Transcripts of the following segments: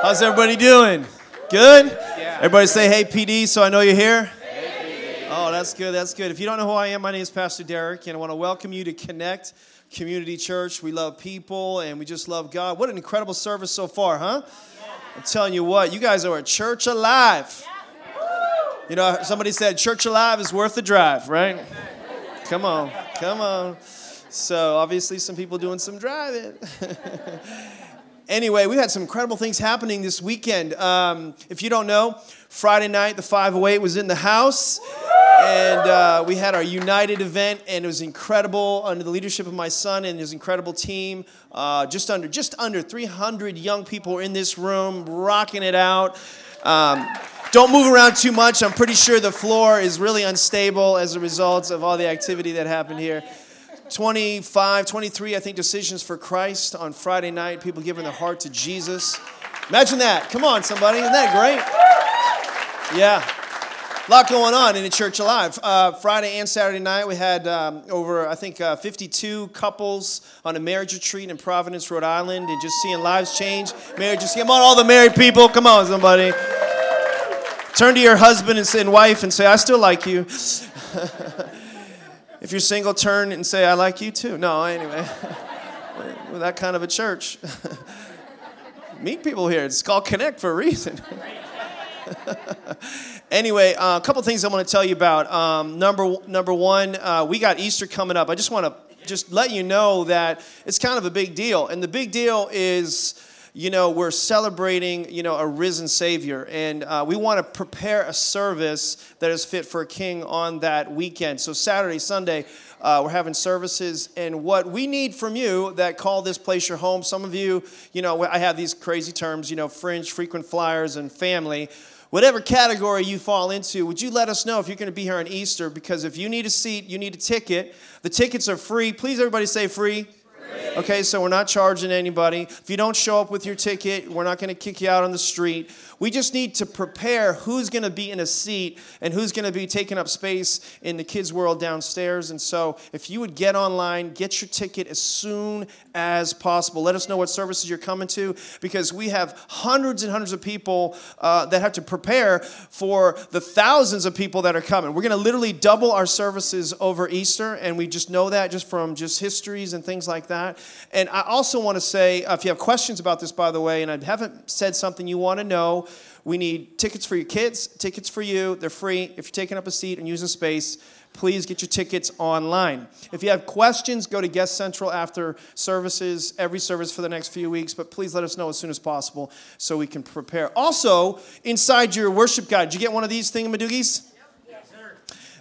How's everybody doing? Good? Yeah. Everybody say, hey, PD, so I know you're here. Hey, oh, that's good. That's good. If you don't know who I am, my name is Pastor Derek, and I want to welcome you to Connect Community Church. We love people and we just love God. What an incredible service so far, huh? I'm telling you what, you guys are a church alive. You know, somebody said church alive is worth the drive, right? Come on, come on. So, obviously, some people doing some driving. anyway, we've had some incredible things happening this weekend. Um, if you don't know, Friday night, the 508 was in the house. And uh, we had our United event, and it was incredible under the leadership of my son and his incredible team. Uh, just under just under 300 young people were in this room, rocking it out. Um, don't move around too much. I'm pretty sure the floor is really unstable as a result of all the activity that happened here. 25, 23, I think, decisions for Christ on Friday night. People giving their heart to Jesus. Imagine that. Come on, somebody. Isn't that great? Yeah. A lot going on in the church alive. Uh, Friday and Saturday night, we had um, over, I think, uh, 52 couples on a marriage retreat in Providence, Rhode Island, and just seeing lives change. Marriages, come on, all the married people. Come on, somebody. Turn to your husband and, wife and say, I still like you. If you're single, turn and say, I like you too. No, anyway. We're that kind of a church. Meet people here. It's called Connect for a reason. anyway, uh, a couple things I want to tell you about. Um, number number one, uh, we got Easter coming up. I just want to just let you know that it's kind of a big deal, and the big deal is you know, we're celebrating, you know, a risen Savior. And uh, we want to prepare a service that is fit for a king on that weekend. So, Saturday, Sunday, uh, we're having services. And what we need from you that call this place your home, some of you, you know, I have these crazy terms, you know, fringe, frequent flyers, and family whatever category you fall into, would you let us know if you're going to be here on Easter? Because if you need a seat, you need a ticket. The tickets are free. Please, everybody say free. Okay, so we're not charging anybody. If you don't show up with your ticket, we're not going to kick you out on the street. We just need to prepare who's going to be in a seat and who's going to be taking up space in the kids' world downstairs. And so, if you would get online, get your ticket as soon as possible. Let us know what services you're coming to because we have hundreds and hundreds of people uh, that have to prepare for the thousands of people that are coming. We're going to literally double our services over Easter, and we just know that just from just histories and things like that. And I also want to say, uh, if you have questions about this, by the way, and I haven't said something you want to know, we need tickets for your kids, tickets for you. They're free. If you're taking up a seat and using space, please get your tickets online. If you have questions, go to Guest Central after services, every service for the next few weeks, but please let us know as soon as possible so we can prepare. Also, inside your worship guide, you get one of these thingamadoogies?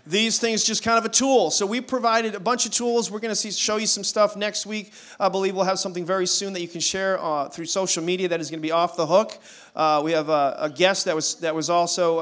These things just kind of a tool. So we provided a bunch of tools. We're going to show you some stuff next week. I believe we'll have something very soon that you can share uh, through social media that is going to be off the hook. Uh, we have a, a, guest that was that was also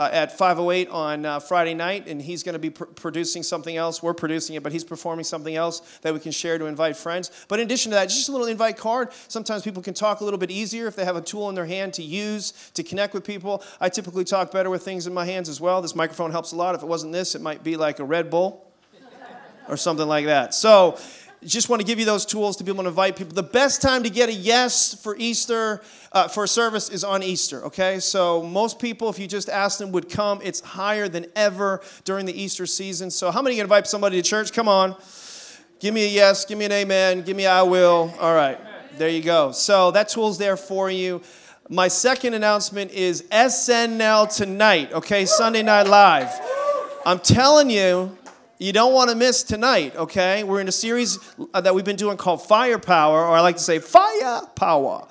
uh, at 508 on uh, Friday night, and he's going to be pr- producing something else. We're producing it, but he's performing something else that we can share to invite friends. But in addition to that, just a little invite card. Sometimes people can talk a little bit easier if they have a tool in their hand to use to connect with people. I typically talk better with things in my hands as well. This microphone helps a lot. If it wasn't this, it might be like a Red Bull or something like that. So, just want to give you those tools to be able to invite people. The best time to get a yes for Easter, uh, for a service, is on Easter, okay? So most people, if you just ask them, would come. It's higher than ever during the Easter season. So how many invite somebody to church? Come on. Give me a yes, give me an amen, give me I will. All right, there you go. So that tool's there for you. My second announcement is SNL tonight, okay? Sunday Night Live. I'm telling you, you don't want to miss tonight, okay? We're in a series uh, that we've been doing called Firepower, or I like to say Firepower.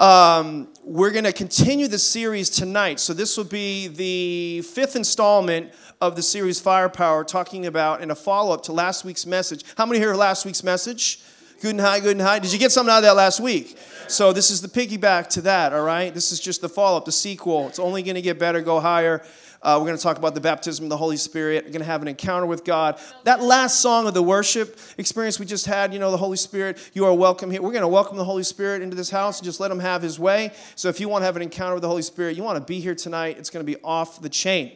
Um, we're going to continue the series tonight. So, this will be the fifth installment of the series Firepower, talking about in a follow up to last week's message. How many heard last week's message? Good and high, good and high. Did you get something out of that last week? So, this is the piggyback to that, all right? This is just the follow up, the sequel. It's only going to get better, go higher. Uh, we're going to talk about the baptism of the Holy Spirit. We're going to have an encounter with God. That last song of the worship experience we just had, you know, the Holy Spirit, you are welcome here. We're going to welcome the Holy Spirit into this house and just let him have his way. So if you want to have an encounter with the Holy Spirit, you want to be here tonight, it's going to be off the chain.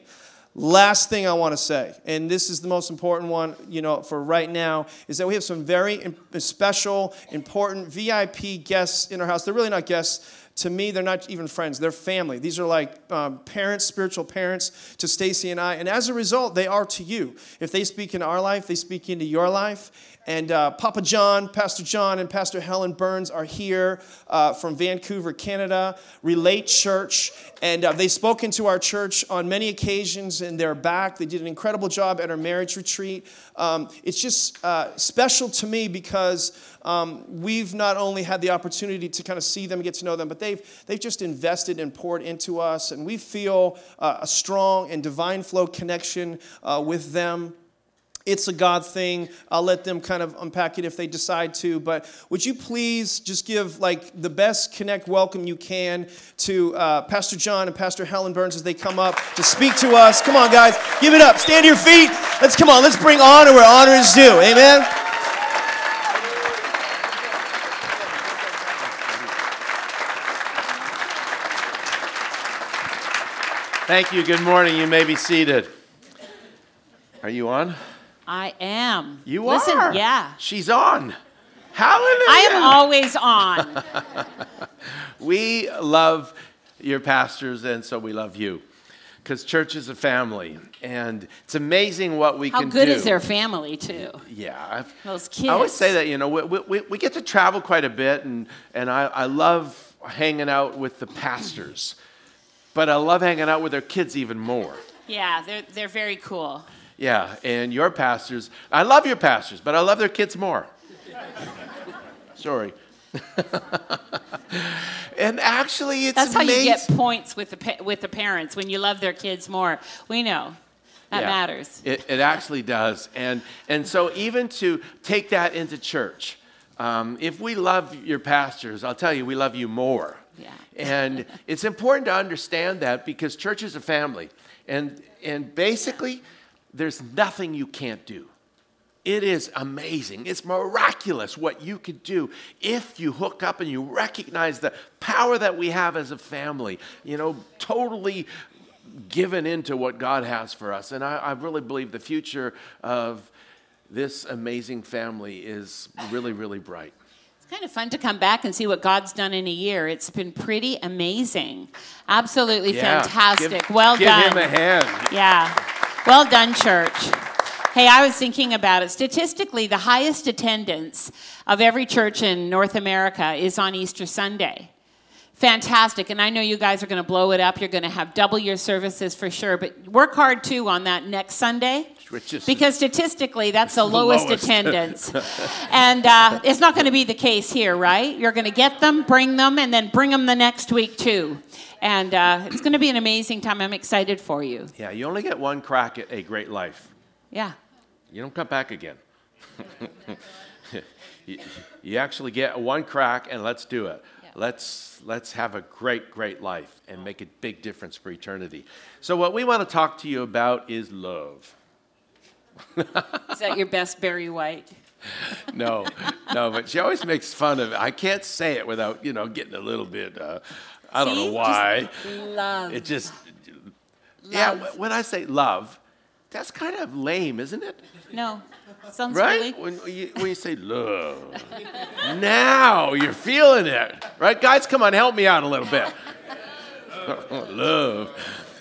Last thing I want to say, and this is the most important one, you know, for right now, is that we have some very special, important VIP guests in our house. They're really not guests to me, they're not even friends, they're family. These are like um, parents, spiritual parents to Stacy and I. And as a result, they are to you. If they speak into our life, they speak into your life. And uh, Papa John, Pastor John, and Pastor Helen Burns are here uh, from Vancouver, Canada, Relate Church. And uh, they've spoken to our church on many occasions, and they're back. They did an incredible job at our marriage retreat. Um, it's just uh, special to me because um, we've not only had the opportunity to kind of see them, get to know them, but they've, they've just invested and poured into us. And we feel uh, a strong and divine flow connection uh, with them it's a God thing. I'll let them kind of unpack it if they decide to. But would you please just give like the best connect welcome you can to uh, Pastor John and Pastor Helen Burns as they come up to speak to us? Come on, guys, give it up. Stand to your feet. Let's come on. Let's bring honor where honor is due. Amen. Thank you. Good morning. You may be seated. Are you on? I am. You Listen, are. yeah. She's on. Hallelujah. I am always on. we love your pastors, and so we love you. Because church is a family, and it's amazing what we How can do. How good is their family, too? Yeah. Those kids. I always say that, you know, we, we, we get to travel quite a bit, and, and I, I love hanging out with the pastors, but I love hanging out with their kids even more. Yeah, they're, they're very cool. Yeah, and your pastors, I love your pastors, but I love their kids more. Sorry. and actually, it's That's how you get points with the, pa- with the parents when you love their kids more. We know. That Yeah, matters. It, it actually does. And, and so, even to take that into church, um, if we love your pastors, I'll tell you, we love you more. Yeah. And it's important to understand that because church is a family. And, and basically, there's nothing you can't do. It is amazing. It's miraculous what you could do if you hook up and you recognize the power that we have as a family, you know, totally given into what God has for us. And I, I really believe the future of this amazing family is really, really bright. It's kind of fun to come back and see what God's done in a year. It's been pretty amazing. Absolutely Yeah. fantastic. Give- well give done. him a hand. Yeah. Well done, church. Hey, I was thinking about it. Statistically, the highest attendance of every church in North America is on Easter Sunday. Fantastic. And I know you guys are going to blow it up. You're going to have double your services for sure. But work hard too on that next Sunday. Which is- Because statistically, that's the the lowest, lowest. attendance. and uh, it's not going to be the case here, right? You're going to get them, bring them, and then bring them the next week too. And uh, it's going to be an amazing time. I'm excited for you. Yeah, you only get one crack at a great life. Yeah. You don't come back again. you, you actually get one crack and let's do it. Let's, let's have a great, great life and make a big difference for eternity. So, what we want to talk to you about is love. Is that your best Barry White? No, no, but she always makes fun of it. I can't say it without, you know, getting a little bit, uh, I don't know why. Love. It just, yeah, Love. wh- when I say love, that's kind of lame, isn't it? No. Sounds Right? really. When you, when you say love, now you're feeling it. Right? Guys, come on, help me out a little bit. love.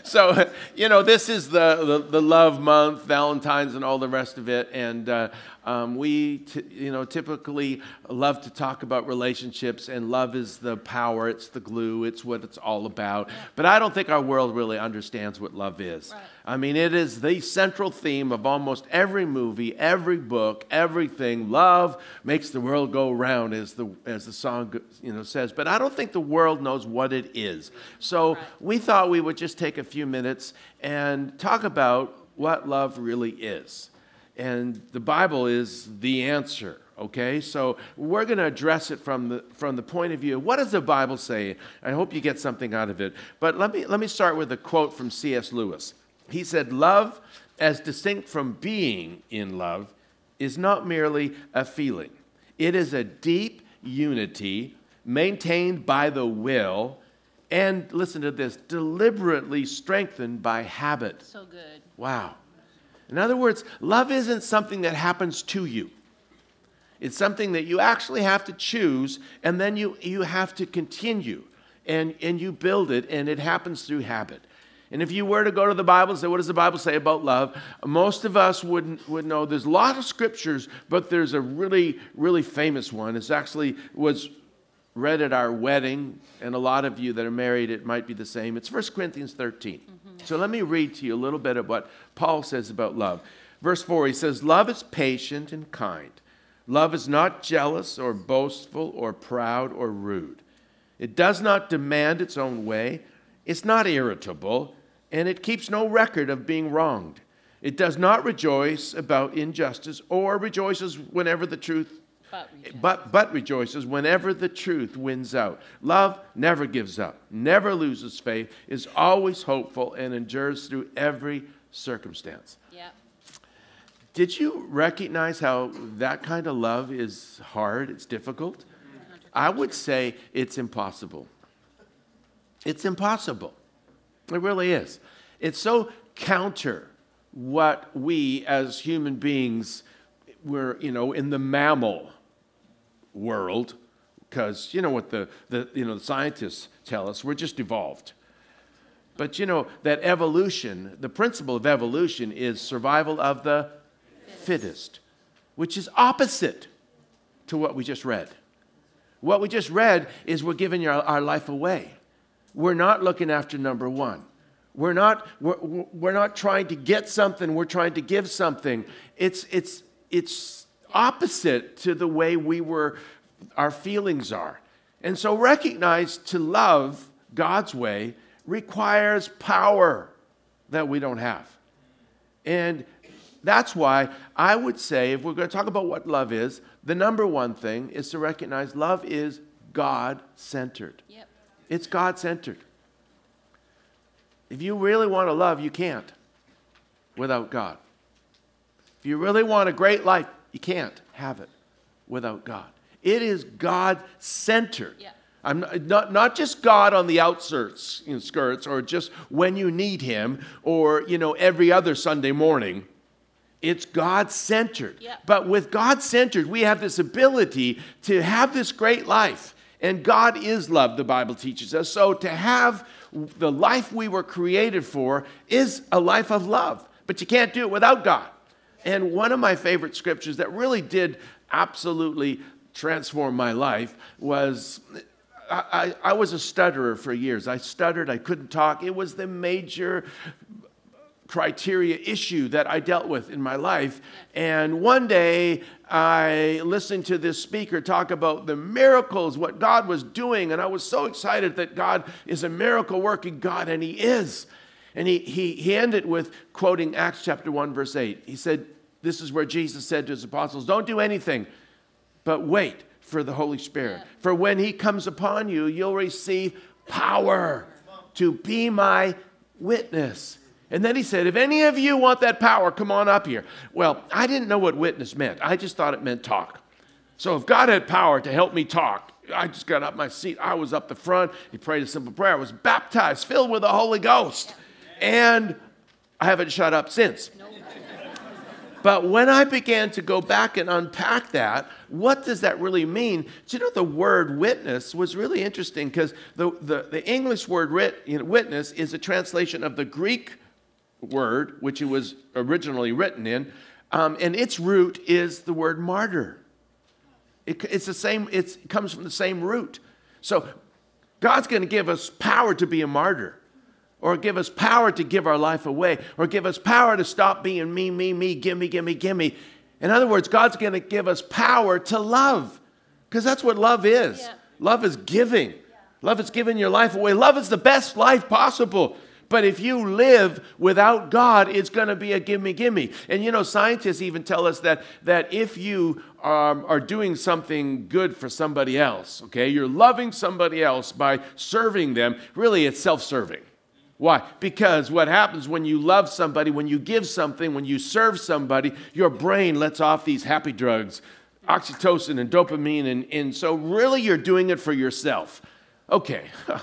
So, you know, this is the, the, the love month, Valentine's, and all the rest of it. And uh, um, we, t- you know, typically love to talk about relationships, and love is the power, it's the glue, it's what it's all about. But I don't think our world really understands what love is. I mean, it is the central theme of almost every movie, every book, everything. Love makes the world go round, as the, as the song you know, says. But I don't think the world knows what it is. So we thought we would just take a few minutes and talk about what love really is. And the Bible is the answer. Okay, so we're going to address it from the, from the point of view of what does the Bible say? I hope you get something out of it. But let me, let me start with a quote from C.S. Lewis. He said, Love, as distinct from being in love, is not merely a feeling, it is a deep unity maintained by the will and, listen to this, deliberately strengthened by habit. So good. Wow. In other words, love isn't something that happens to you. It's something that you actually have to choose, and then you, you have to continue. and, and you build it, and it happens through habit. And if you were to go to the Bible and say, what does the Bible say about love? Most of us would, would know there's a lot of scriptures, but there's a really, really famous one. It's actually was read at our wedding, and a lot of you that are married, it might be the same. It's 1 Corinthians 13. Mm-hmm. So let me read to you a little bit of what Paul says about love. Verse 4, he says, Love is patient and kind. Love is not jealous or boastful or proud or rude. It does not demand its own way. It's not irritable, and it keeps no record of being wronged. It does not rejoice about injustice or rejoices whenever the truth but, eh, but, but rejoices whenever the truth wins out. Love never gives up, never loses faith, is always hopeful, and endures through every circumstance. Yeah. Did you recognize how that kind of love is hard? It's difficult? I would say it's impossible. It's impossible. It really is. It's so counter what we as human beings were, you know, in the mammal world, because you know what the, the, you know, the scientists tell us, we're just evolved. But you know, that evolution, the principle of evolution is survival of the fittest, which is opposite to what we just read. What we just read is we're giving our, our life away. We're not looking after number one. We're not, we're, we're not trying to get something, we're trying to give something. It's, it's, it's opposite to the way we were, our feelings are. And so recognize to love God's way requires power that we don't have. And that's why I would say, if we're going to talk about what love is, the number one thing is to recognize love is God centered. Yep. It's God centered. If you really want to love, you can't without God. If you really want a great life, you can't have it without God. It is God centered. Yeah. I'm not, not, not, just God on the outskirts you know, skirts, or just when you need Him, or you know every other Sunday morning. It's God centered. Yep. But with God centered, we have this ability to have this great life. And God is love, the Bible teaches us. So to have the life we were created for is a life of love. But you can't do it without God. And one of my favorite scriptures that really did absolutely transform my life was I, I, was a stutterer for years. I stuttered, I couldn't talk. It was the major criteria issue that I dealt with in my life. And one day I listened to this speaker talk about the miracles, what God was doing, and I was so excited that God is a miracle working God, and He is. And he, he, he ended with quoting Acts chapter 1, verse 8. He said, This is where Jesus said to his apostles, Don't do anything, but wait for the Holy Spirit. For when He comes upon you, you'll receive power to be my witness. And then he said, If any of you want that power, come on up here. Well, I didn't know what witness meant. I just thought it meant talk. So if God had power to help me talk, I just got up my seat. I was up the front. He prayed a simple prayer. I was baptized, filled with the Holy Ghost. And I haven't shut up since. But when I began to go back and unpack that, what does that really mean? Do you know the word witness was really interesting because the, the, the, English word writ, you know, witness is a translation of the Greek word, which it was originally written in, um, and its root is the word martyr. It, it's the same, it's, it comes from the same root. So God's going to give us power to be a martyr, or give us power to give our life away, or give us power to stop being me, me, me, gimme, gimme, gimme. In other words, God's going to give us power to love, because that's what love is. Yeah. Love is giving. Yeah. Love is giving your life away. Love is the best life possible. But if you live without God, it's going to be a gimme, gimme. And you know, scientists even tell us that, that if you um, are doing something good for somebody else, okay, you're loving somebody else by serving them, really it's self serving. Why? Because what happens when you love somebody, when you give something, when you serve somebody, your brain lets off these happy drugs, oxytocin and dopamine. And, and so, really, you're doing it for yourself. Okay.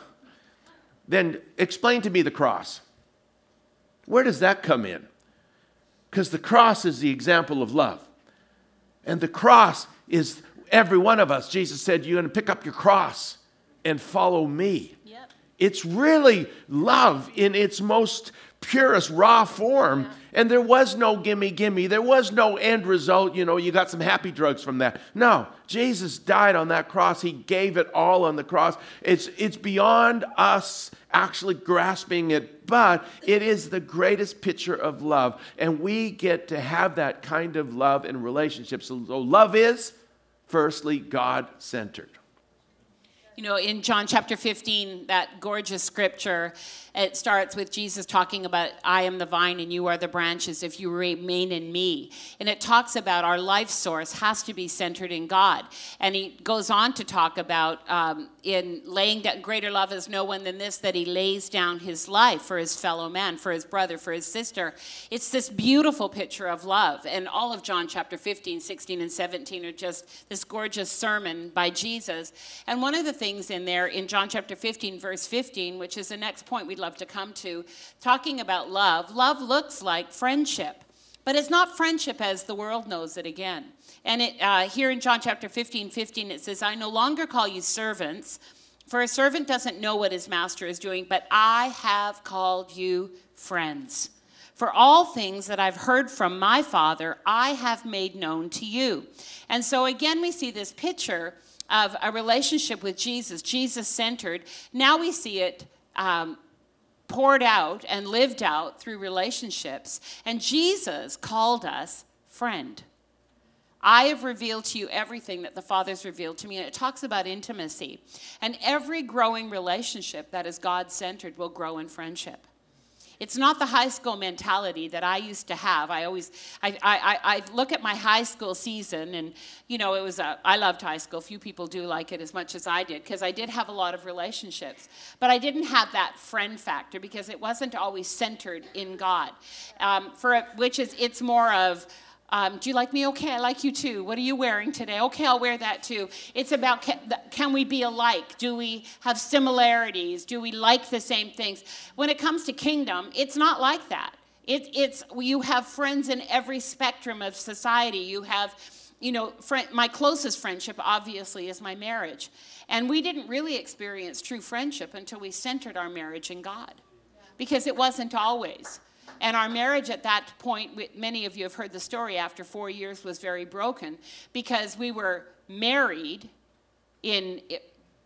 then explain to me the cross. Where does that come in? Because the cross is the example of love. And the cross is every one of us. Jesus said, You're going to pick up your cross and follow me. Yep. It's really love in its most purest, raw form. And there was no gimme, gimme. There was no end result. You know, you got some happy drugs from that. No, Jesus died on that cross. He gave it all on the cross. It's, it's beyond us actually grasping it, but it is the greatest picture of love. And we get to have that kind of love in relationships. So, so love is, firstly, God centered. You know, in John chapter 15, that gorgeous scripture, it starts with Jesus talking about, I am the vine and you are the branches if you remain in me. And it talks about our life source has to be centered in God. And he goes on to talk about um, in laying down, greater love is no one than this, that he lays down his life for his fellow man, for his brother, for his sister. It's this beautiful picture of love. And all of John chapter 15, 16, and 17 are just this gorgeous sermon by Jesus. And one of the things in there in John chapter 15, verse 15, which is the next point we'd love to come to, talking about love. Love looks like friendship, but it's not friendship as the world knows it again. And it, uh, here in John chapter 15, 15, it says, I no longer call you servants, for a servant doesn't know what his master is doing, but I have called you friends. For all things that I've heard from my Father, I have made known to you. And so again, we see this picture of a relationship with Jesus, Jesus centered. Now we see it um, poured out and lived out through relationships. And Jesus called us friend. I have revealed to you everything that the Father's revealed to me. And it talks about intimacy. And every growing relationship that is God centered will grow in friendship. It's not the high school mentality that I used to have. I always, I, I, I look at my high school season, and you know, it was a, I loved high school. Few people do like it as much as I did because I did have a lot of relationships, but I didn't have that friend factor because it wasn't always centered in God. Um, for which is, it's more of um, do you like me? Okay, I like you too. What are you wearing today? Okay, I'll wear that too. It's about can, we be alike? Do we have similarities? Do we like the same things? When it comes to kingdom, it's not like that. It, it's you have friends in every spectrum of society. You have, you know, friend, my closest friendship obviously is my marriage, and we didn't really experience true friendship until we centered our marriage in God, because it wasn't always. And our marriage at that point, many of you have heard the story, after four years was very broken because we were married in,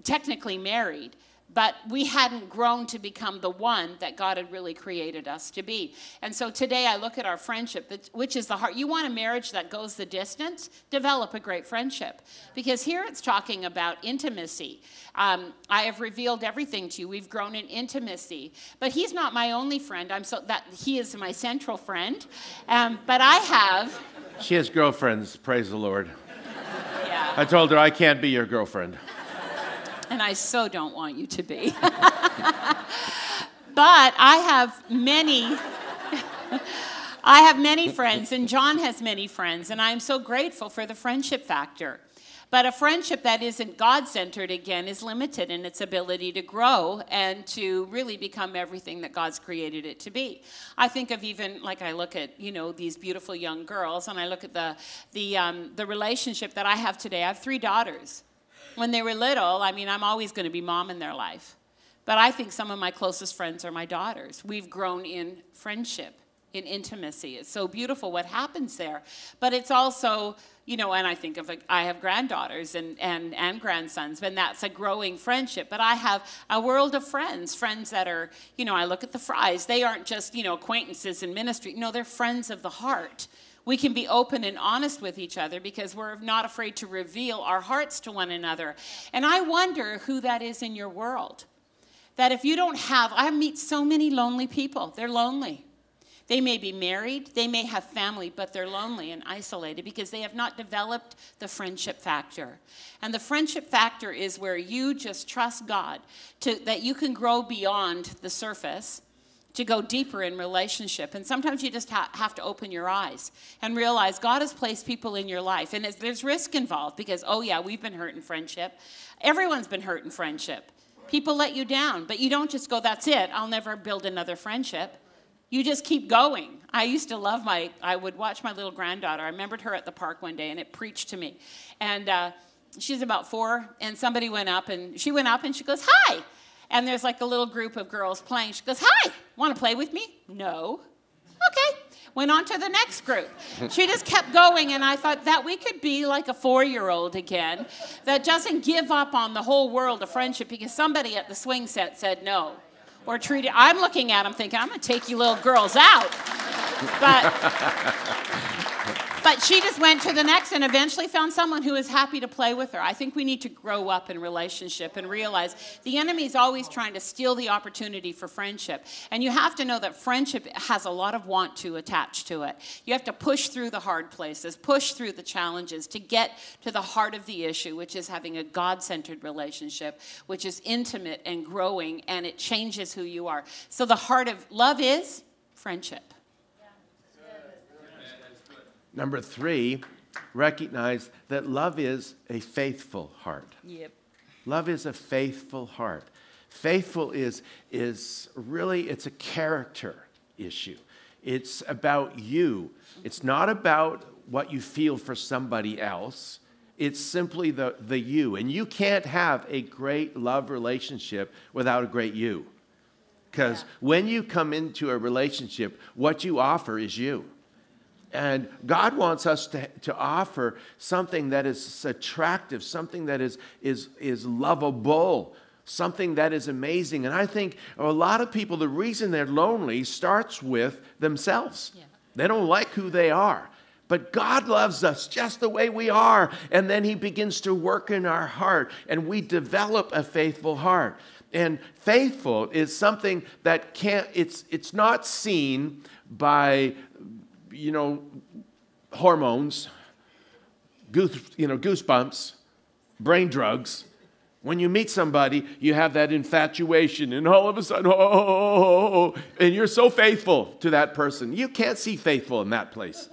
technically married, but we hadn't grown to become the one that God had really created us to be. And so today I look at our friendship, which is the heart. You want a marriage that goes the distance? Develop a great friendship. Because here it's talking about intimacy. Um, I have revealed everything to you. We've grown in intimacy. But he's not my only friend. I'm so that he is my central friend. Um, but I have. She has girlfriends, praise the Lord. Yeah. I told her I can't be your girlfriend and I so don't want you to be. but I have many. I have many friends, and John has many friends, and I am so grateful for the friendship factor. But a friendship that isn't God centered, again, is limited in its ability to grow and to really become everything that God's created it to be. I think of even, like I look at, you know, these beautiful young girls, and I look at the, the, um, the relationship that I have today. I have three daughters when they were little, I mean, I'm always going to be mom in their life. But I think some of my closest friends are my daughters. We've grown in friendship, in intimacy. It's so beautiful what happens there. But it's also, you know, and I think of, I have granddaughters and, and, and grandsons, and that's a growing friendship. But I have a world of friends, friends that are, you know, I look at the Fries. They aren't just, you know, acquaintances in ministry. No, they're friends of the heart we can be open and honest with each other because we're not afraid to reveal our hearts to one another. And I wonder who that is in your world. That if you don't have, I meet so many lonely people, they're lonely. They may be married, they may have family, but they're lonely and isolated because they have not developed the friendship factor. And the friendship factor is where you just trust God to, that you can grow beyond the surface to go deeper in relationship. And sometimes you just ha- have to open your eyes and realize God has placed people in your life. And there's risk involved because, oh, yeah, we've been hurt in friendship. Everyone's been hurt in friendship. People let you down, but you don't just go, that's it, I'll never build another friendship. You just keep going. I used to love my, I would watch my little granddaughter. I remembered her at the park one day and it preached to me. And, uh, she's about four, and somebody went up, and she went up and she goes, Hi. And there's like a little group of girls playing. She goes, Hi, want to play with me? No. Okay. Went on to the next group. She just kept going, and I thought that we could be like a four year old again that doesn't give up on the whole world of friendship because somebody at the swing set said no. Or treated, I'm looking at them thinking, I'm going to take you little girls out. But but she just went to the next and eventually found someone who was happy to play with her. I think we need to grow up in relationship and realize the enemy is always trying to steal the opportunity for friendship. And you have to know that friendship has a lot of want to attached to it. You have to push through the hard places, push through the challenges to get to the heart of the issue, which is having a God centered relationship, which is intimate and growing, and it changes who you are. So the heart of love is friendship. Number three, recognize that love is a faithful heart. Yep. Love is a faithful heart. Faithful is, is really, it's a character issue. It's about you. It's not about what you feel for somebody else. It's simply the, the you. And you can't have a great love relationship without a great you. Because yeah. when you come into a relationship, what you offer is you. And God wants us to, to offer something that is attractive, something that is, is, is lovable, something that is amazing. And I think a lot of people, the reason they're lonely starts with themselves. Yeah. They don't like who they are. But God loves us just the way we are. And then He begins to work in our heart, and we develop a faithful heart. And faithful is something that can't, it's, it's not seen by you know, hormones, goose, you know, goosebumps, brain drugs. When you meet somebody, you have that infatuation, and all of a sudden, oh, oh, oh, oh, and you're so faithful to that person. You can't see faithful in that place.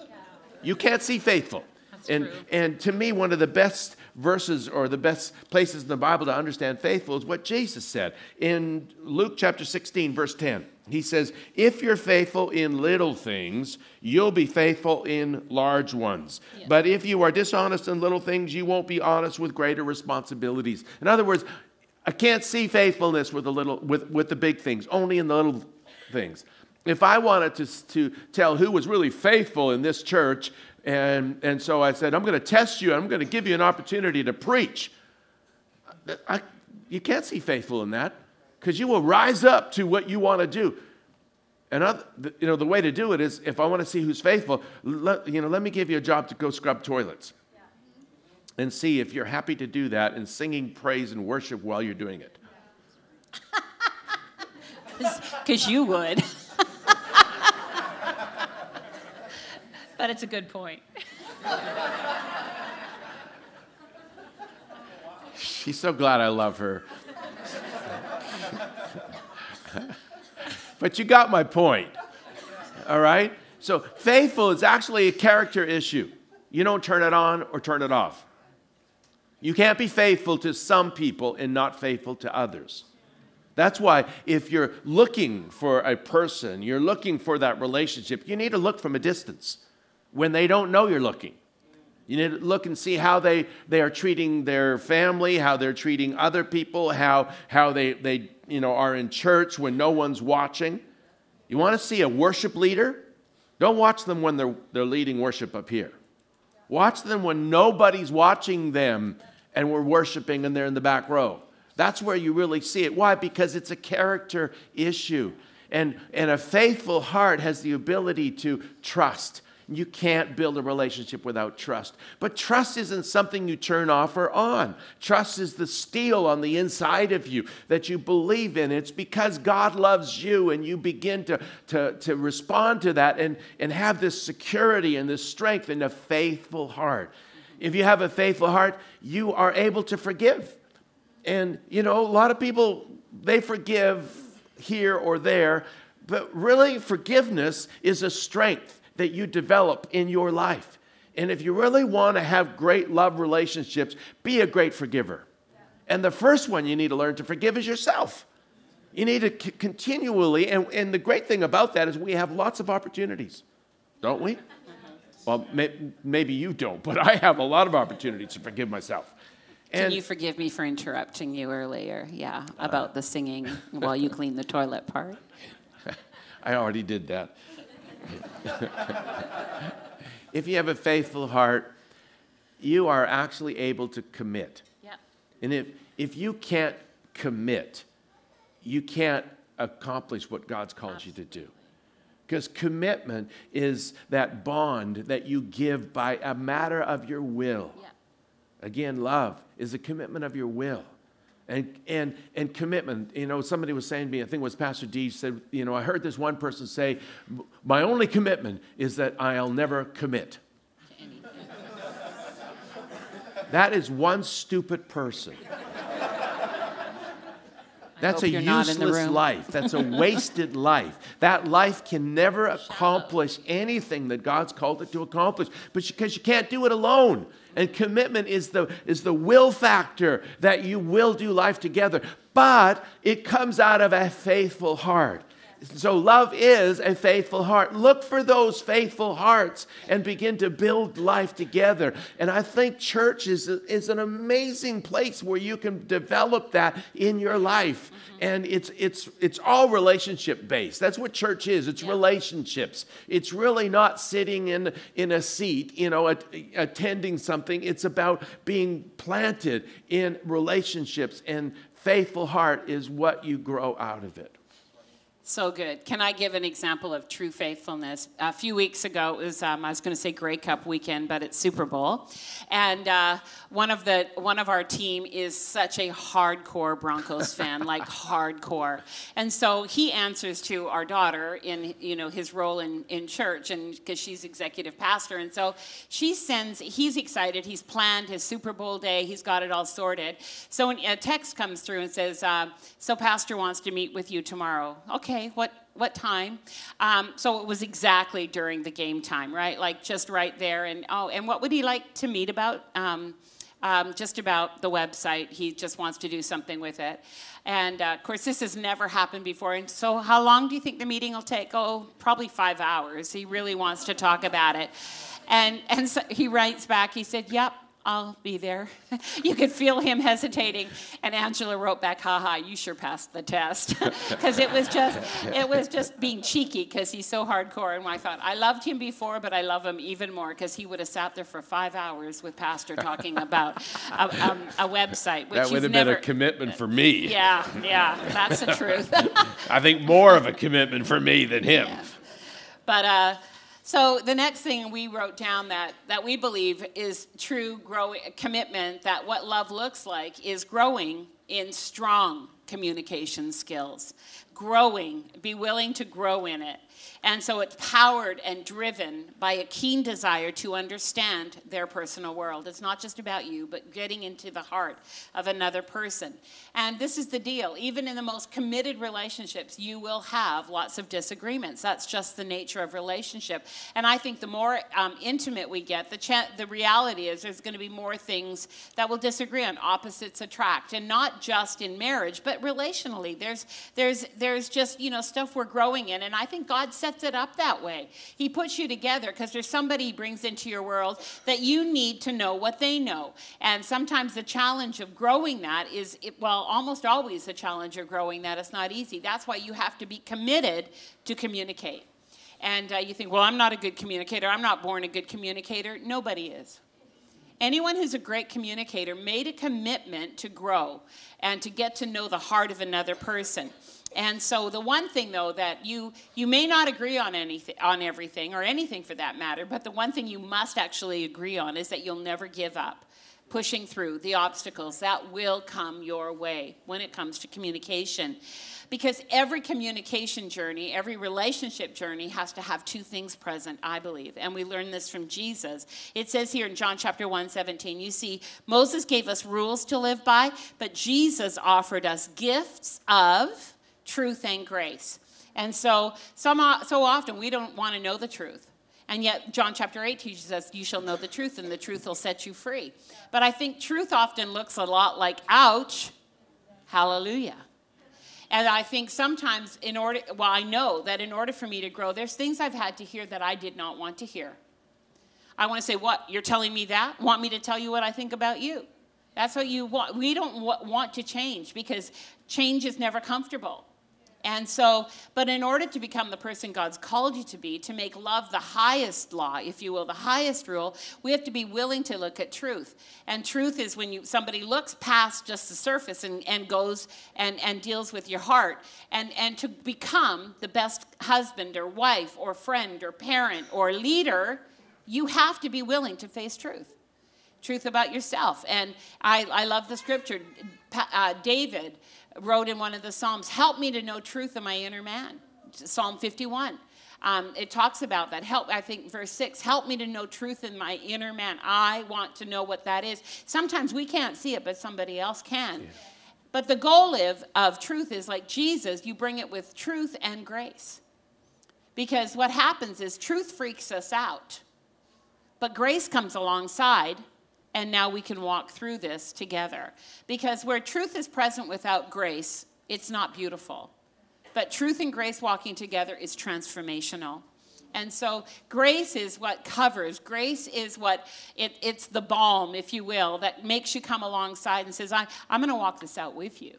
You can't see faithful. That's and, true. and to me, one of the best verses or the best places in the Bible to understand faithful is what Jesus said in Luke chapter 16, verse 10. He says, If you're faithful in little things, you'll be faithful in large ones. Yeah. But if you are dishonest in little things, you won't be honest with greater responsibilities. In other words, I can't see faithfulness with the little with, with the big things, only in the little things. If I wanted to, to tell who was really faithful in this church, and, and so I said, I'm going to test you, I'm going to give you an opportunity to preach. I, you can't see faithful in that because you will rise up to what you want to do. And other, you know, the way to do it is if I want to see who's faithful, let, you know, let me give you a job to go scrub toilets. And see if you're happy to do that and singing praise and worship while you're doing it. Because you would. but it's a good point. She's so glad I love her. But you got my point. All right? So, faithful is actually a character issue. You don't turn it on or turn it off. You can't be faithful to some people and not faithful to others. That's why, if you're looking for a person, you're looking for that relationship, you need to look from a distance when they don't know you're looking. You need to look and see how they, they are treating their family, how they're treating other people, how, how they, they you know, are in church when no one's watching. You want to see a worship leader? Don't watch them when they're, they're leading worship up here. Watch them when nobody's watching them and we're worshiping and they're in the back row. That's where you really see it. Why? Because it's a character issue. And, and a faithful heart has the ability to trust you can't build a relationship without trust. But trust isn't something you turn off or on. Trust is the steel on the inside of you that you believe in. It's because God loves you and you begin to, to, to respond to that and, and have this security and this strength and a faithful heart. If you have a faithful heart, you are able to forgive. And, you know, a lot of people, they forgive here or there, but really, forgiveness is a strength that you develop in your life. And if you really want to have great love relationships, be a great forgiver. And the first one you need to learn to forgive is yourself. You need to c- continually, and, and the great thing about that is we have lots of opportunities, don't we? Well, may, maybe you don't, but I have a lot of opportunities to forgive myself. Can you forgive me for interrupting you earlier? Yeah, uh, about the singing while you clean the toilet part. I already did that. if you have a faithful heart, you are actually able to commit. Yeah. And if, if you can't commit, you can't accomplish what God's called Absolutely. you to do. Because commitment is that bond that you give by a matter of your will. Yeah. Again, love is a commitment of your will. And, and, and commitment, you know, somebody was saying to me, I think it was Pastor D said, you know, I heard this one person say, my only commitment is that I'll never commit. that is one stupid person. That's a useless life. That's a wasted life. That life can never accomplish anything that God's called it to accomplish, but because you can't do it alone. And commitment is the, is the will factor that you will do life together. But it comes out of a faithful heart. So, love is a faithful heart. Look for those faithful hearts and begin to build life together. And I think church is, is an amazing place where you can develop that in your life. Mm-hmm. And it's, it's, it's all relationship based. That's what church is it's yeah. relationships. It's really not sitting in, in a seat, you know, attending something. It's about being planted in relationships. And faithful heart is what you grow out of it. So good. Can I give an example of true faithfulness? A few weeks ago, it was um, I was going to say Grey Cup weekend, but it's Super Bowl, and uh, one of the one of our team is such a hardcore Broncos fan, like hardcore, and so he answers to our daughter in you know his role in in church, and because she's executive pastor, and so she sends. He's excited. He's planned his Super Bowl day. He's got it all sorted. So when a text comes through and says, uh, "So Pastor wants to meet with you tomorrow." Okay okay, what, what time? Um, so it was exactly during the game time, right? Like just right there. And oh, and what would he like to meet about? Um, um, just about the website. He just wants to do something with it. And uh, of course, this has never happened before. And so, how long do you think the meeting will take? Oh, probably five hours. He really wants to talk about it. And, and so he writes back, he said, Yep, I'll be there. you could feel him hesitating. And Angela wrote back, haha, you sure passed the test. Because it was just it was just being cheeky because he's so hardcore. And I thought, I loved him before, but I love him even more because he would have sat there for five hours with Pastor talking about a, um, a website. that would have never, been a commitment for me. Yeah, yeah, that's the truth. I think more of a commitment for me than him. Yeah. But uh, so the next thing we wrote down that, that we believe is true growing commitment that what love looks like is growing in strong communication skills. Growing, be willing to grow in it. And so it's powered and driven by a keen desire to understand their personal world. It's not just about you, but getting into the heart of another person. And this is the deal. Even in the most committed relationships, you will have lots of disagreements. That's just the nature of relationship. And I think the more um, intimate we get, the, cha- the reality is there's going to be more things that will disagree on. Opposites attract. And not just in marriage, but relationally. There's, there's, there's just, you know, stuff we're growing in. And I think God sets it up that way. He puts you together because there's somebody he brings into your world that you need to know what they know. And sometimes the challenge of growing that is, well, almost always the challenge of growing that is not easy. That's why you have to be committed to communicate. And uh, you think, well, I'm not a good communicator. I'm not born a good communicator. Nobody is. Anyone who's a great communicator made a commitment to grow and to get to know the heart of another person. And so the one thing though that you you may not agree on anything on everything or anything for that matter, but the one thing you must actually agree on is that you'll never give up pushing through the obstacles that will come your way when it comes to communication. Because every communication journey, every relationship journey has to have two things present, I believe. And we learn this from Jesus. It says here in John chapter 1 17, you see, Moses gave us rules to live by, but Jesus offered us gifts of truth and grace. And so, some, uh, so often we don't want to know the truth. And yet, John chapter 8 teaches us, You shall know the truth, and the truth will set you free. But I think truth often looks a lot like, ouch, hallelujah. And I think sometimes, in order, well, I know that in order for me to grow, there's things I've had to hear that I did not want to hear. I want to say, What? You're telling me that? Want me to tell you what I think about you? That's what you want. We don't want to change because change is never comfortable. And so, but in order to become the person God's called you to be, to make love the highest law, if you will, the highest rule, we have to be willing to look at truth. And truth is when you somebody looks past just the surface and, and goes and, and deals with your heart. And, and to become the best husband or wife or friend or parent or leader, you have to be willing to face truth truth about yourself. And I, I love the scripture. Uh, David wrote in one of the Psalms, Help me to know truth in my inner man. Psalm 51. Um, it talks about that. Help, I think, verse 6 help me to know truth in my inner man. I want to know what that is. Sometimes we can't see it, but somebody else can. Yeah. But the goal of, of truth is like Jesus, you bring it with truth and grace. Because what happens is truth freaks us out, but grace comes alongside and now we can walk through this together. Because where truth is present without grace, it's not beautiful. But truth and grace walking together is transformational. And so grace is what covers. Grace is what it, it's the balm, if you will, that makes you come alongside and says, I, I'm going to walk this out with you.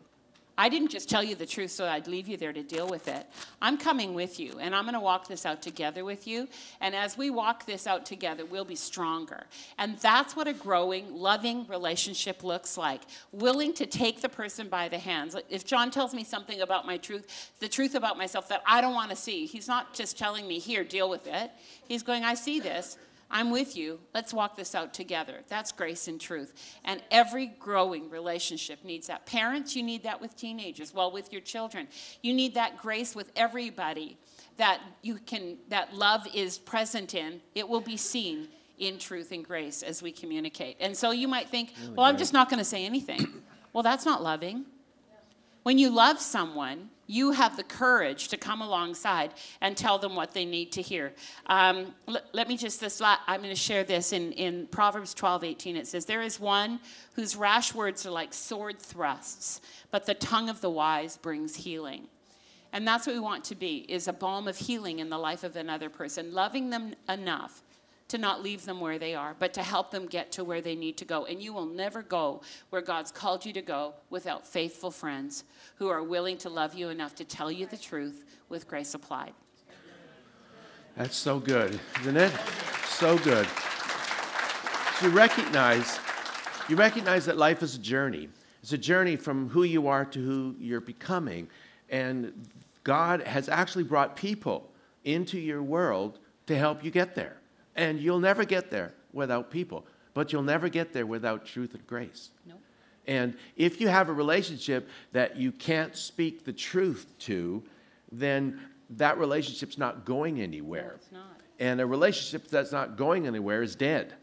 I didn't just tell you the truth so I'd leave you there to deal with it. I'm coming with you, and I'm going to walk this out together with you. And as we walk this out together, we'll be stronger. And that's what a growing, loving relationship looks like. Willing to take the person by the hands. If John tells me something about my truth, the truth about myself that I don't want to see, he's not just telling me, here, deal with it. He's going, I see this. I'm with you. Let's walk this out together. That's grace and truth. And every growing relationship needs that. Parents, you need that with teenagers, well, with your children. You need that grace with everybody that you can that love is present in. It will be seen in truth and grace as we communicate. And so you might think, really well, I'm just not going to say anything. well, that's not loving. When you love someone, you have the courage to come alongside and tell them what they need to hear. Um, l- let me just this. La- I'm going to share this in in Proverbs 12, 18. It says, "There is one whose rash words are like sword thrusts, but the tongue of the wise brings healing." And that's what we want to be: is a balm of healing in the life of another person, loving them enough to not leave them where they are, but to help them get to where they need to go. And you will never go where God's called you to go without faithful friends who are willing to love you enough to tell you the truth with grace applied. That's so good, isn't it? So good. you recognize, you recognize that life is a journey. It's a journey from who you are to who you're becoming. And God has actually brought people into your world to help you get there. And you'll never get there without people, but you'll never get there without truth and grace. Nope. And if you have a relationship that you can't speak the truth to, then that relationship's not going anywhere. No, it's not. And a relationship that's not going anywhere is dead.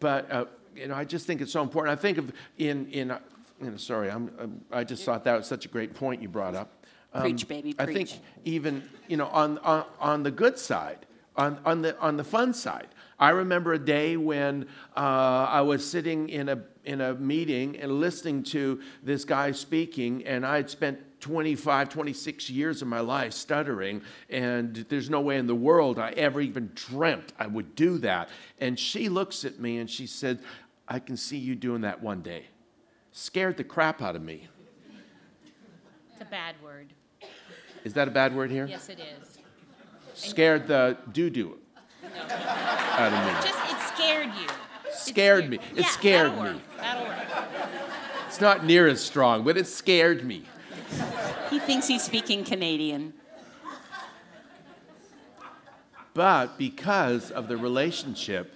But uh, you know, I just think it's so important. I think of in in. Uh, you know, sorry, I'm, um, I just thought that was such a great point you brought up. Um, preach, baby, preach. I think even you know on on, on the good side, on, on, the, on the fun side, I remember a day when uh, I was sitting in a, in a meeting and listening to this guy speaking, and I had spent 25, 26 years of my life stuttering, and there's no way in the world I ever even dreamt I would do that. And she looks at me and she said, I can see you doing that one day. Scared the crap out of me. It's a bad word. Is that a bad word here? Yes, it is scared the doo doo out of me. Just it scared you. Scared me. It yeah, scared that'll me. Work. That'll work. It's not near as strong, but it scared me. He thinks he's speaking Canadian. But because of the relationship,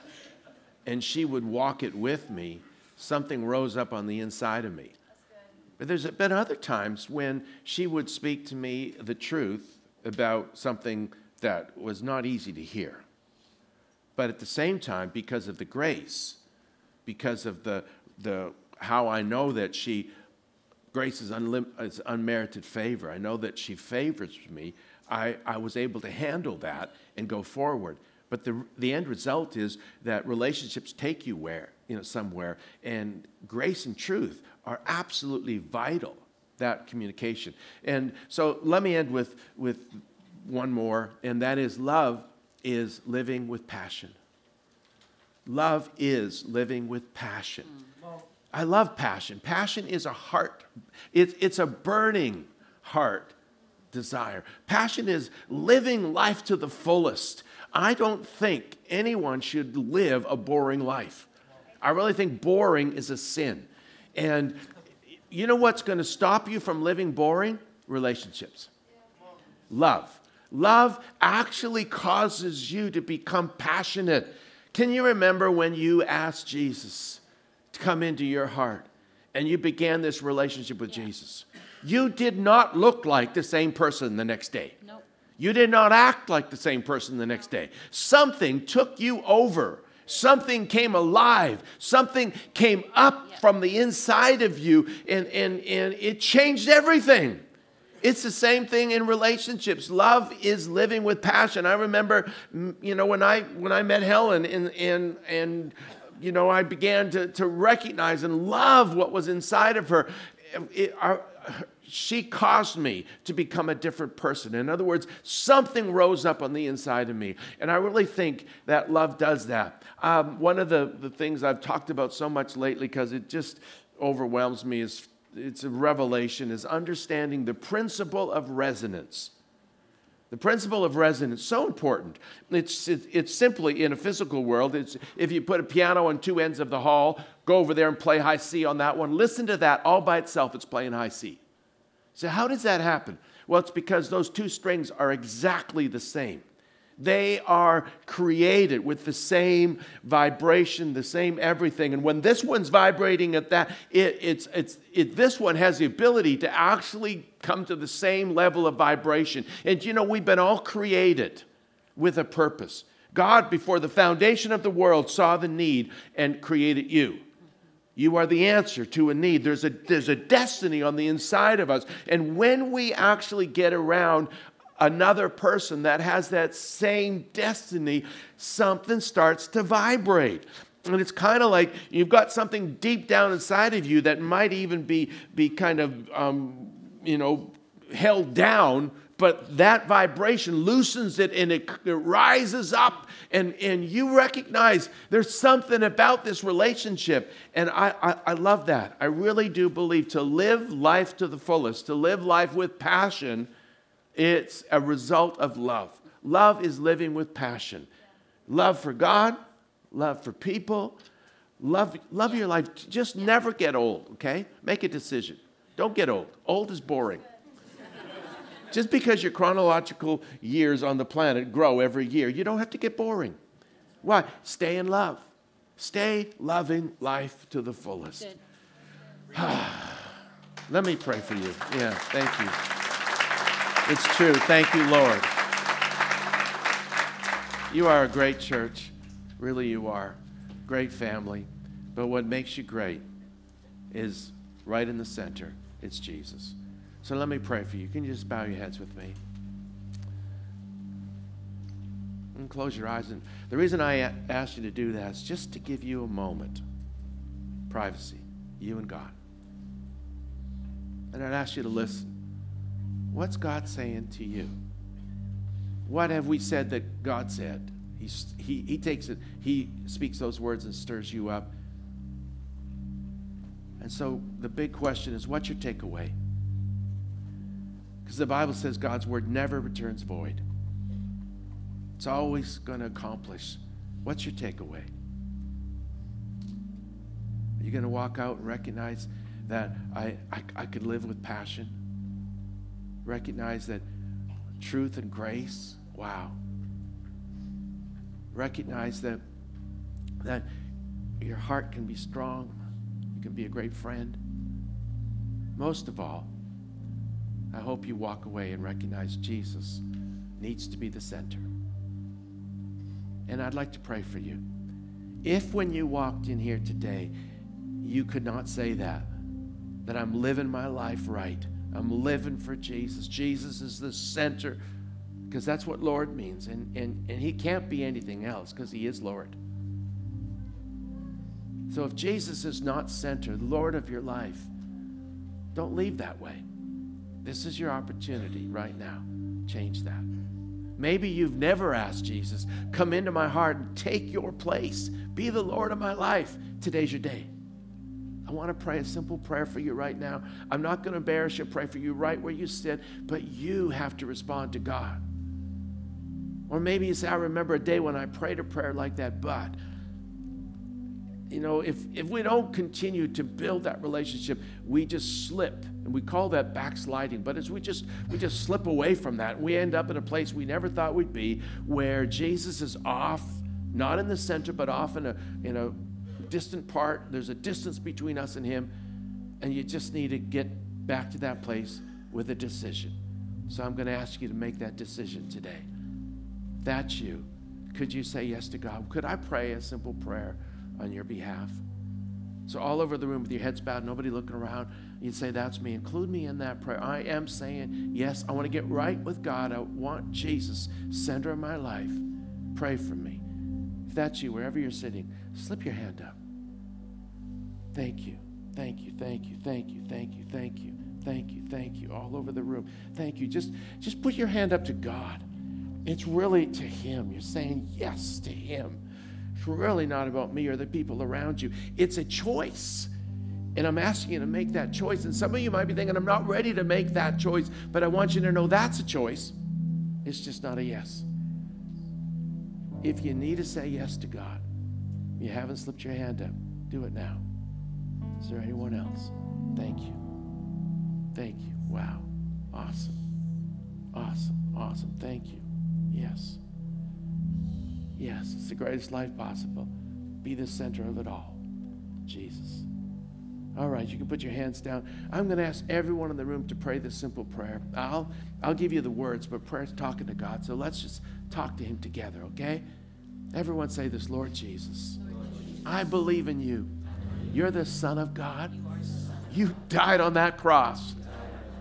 and she would walk it with me, something rose up on the inside of me. But there's been other times when she would speak to me the truth about something that was not easy to hear. But at the same time, because of the grace, because of the, the how I know that she, grace is, unlim, is unmerited favor, I know that she favors me, I, I was able to handle that and go forward. But the, the end result is that relationships take you where, you know, somewhere, and grace and truth are absolutely vital, that communication. And so let me end with, with one more, and that is love is living with passion. Love is living with passion. I love passion. Passion is a heart, it's, it's a burning heart desire. Passion is living life to the fullest. I don't think anyone should live a boring life. I really think boring is a sin. And you know what's going to stop you from living boring? Relationships. Love. Love actually causes you to become passionate. Can you remember when you asked Jesus to come into your heart and you began this relationship with yeah. Jesus? You did not look like the same person the next day. Nope. You did not act like the same person the next day. Something took you over. Something came alive. Something came up yeah. from the inside of you, and, and, and it changed everything. It's the same thing in relationships. Love is living with passion. I remember, you know, when I when I met Helen and and and you know, I began to, to recognize and love what was inside of her. It, our, she caused me to become a different person. In other words, something rose up on the inside of me. And I really think that love does that. Um, one of the, the things I've talked about so much lately, because it just overwhelms me, is it's a revelation, is understanding the principle of resonance. The principle of resonance so important. It's, it, it's simply in a physical world. It's if you put a piano on two ends of the hall, go over there and play high C on that one. Listen to that all by itself. It's playing high C. So how does that happen? Well, it's because those two strings are exactly the same. They are created with the same vibration, the same everything. And when this one's vibrating at that, it, it's, it's, it, this one has the ability to actually come to the same level of vibration. And you know, we've been all created with a purpose. God, before the foundation of the world, saw the need and created you. You are the answer to a need. There's a, there's a destiny on the inside of us. And when we actually get around another person that has that same destiny, something starts to vibrate. And it's kind of like you've got something deep down inside of you that might even be, be kind of, um, you know, held down, but that vibration loosens it and it, it rises up. And, and you recognize there's something about this relationship. And I, I, I love that. I really do believe to live life to the fullest, to live life with passion it's a result of love. Love is living with passion. Love for God, love for people, love, love your life. Just never get old, okay? Make a decision. Don't get old. Old is boring. Just because your chronological years on the planet grow every year, you don't have to get boring. Why? Stay in love. Stay loving life to the fullest. Let me pray for you. Yeah, thank you. It's true. Thank you, Lord. You are a great church. Really, you are. Great family. But what makes you great is right in the center it's Jesus. So let me pray for you. Can you just bow your heads with me? And close your eyes. And the reason I asked you to do that is just to give you a moment privacy, you and God. And I'd ask you to listen. What's God saying to you? What have we said that God said? He, he, he takes it, he speaks those words and stirs you up. And so the big question is what's your takeaway? Because the Bible says God's word never returns void, it's always going to accomplish. What's your takeaway? Are you going to walk out and recognize that I, I, I could live with passion? Recognize that truth and grace, wow. Recognize that, that your heart can be strong, you can be a great friend. Most of all, I hope you walk away and recognize Jesus needs to be the center. And I'd like to pray for you. If when you walked in here today, you could not say that, that I'm living my life right, I'm living for Jesus. Jesus is the center because that's what Lord means. And, and, and He can't be anything else because He is Lord. So if Jesus is not center, Lord of your life, don't leave that way. This is your opportunity right now. Change that. Maybe you've never asked Jesus, come into my heart and take your place. Be the Lord of my life. Today's your day. I want to pray a simple prayer for you right now. I'm not going to embarrass you, pray for you right where you sit, but you have to respond to God. Or maybe you say, I remember a day when I prayed a prayer like that, but you know, if, if we don't continue to build that relationship, we just slip. And we call that backsliding. But as we just we just slip away from that, we end up in a place we never thought we'd be, where Jesus is off, not in the center, but off in a in a distant part. There's a distance between us and him. And you just need to get back to that place with a decision. So I'm going to ask you to make that decision today. That's you. Could you say yes to God? Could I pray a simple prayer? on your behalf. So, all over the room with your heads bowed, nobody looking around, you'd say, That's me. Include me in that prayer. I am saying, Yes, I want to get right with God. I want Jesus, center of my life. Pray for me. That's you, wherever you're sitting, slip your hand up. Thank you. Thank you. Thank you. Thank you. Thank you. Thank you. Thank you. Thank you. All over the room. Thank you. Just, just put your hand up to God. It's really to Him. You're saying yes to Him. It's really not about me or the people around you. It's a choice. And I'm asking you to make that choice. And some of you might be thinking, I'm not ready to make that choice, but I want you to know that's a choice. It's just not a yes. If you need to say yes to God, you haven't slipped your hand up, do it now. Is there anyone else? Thank you. Thank you. Wow. Awesome. Awesome. Awesome. Thank you. Yes. Yes, it's the greatest life possible. Be the center of it all. Jesus. All right, you can put your hands down. I'm going to ask everyone in the room to pray this simple prayer. I'll, I'll give you the words, but prayer's talking to God. So let's just talk to Him together, okay? Everyone say this Lord Jesus, I believe in you. You're the Son of God. You died on that cross.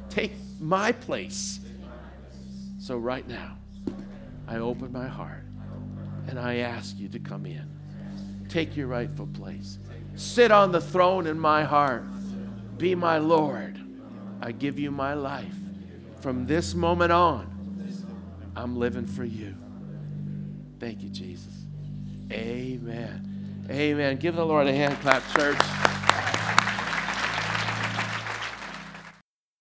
Take my place. So right now, I open my heart and I ask you to come in. Take your rightful place. Sit on the throne in my heart. Be my Lord. I give you my life. From this moment on, I'm living for you. Thank you, Jesus. Amen. Amen. Give the Lord a hand clap, church.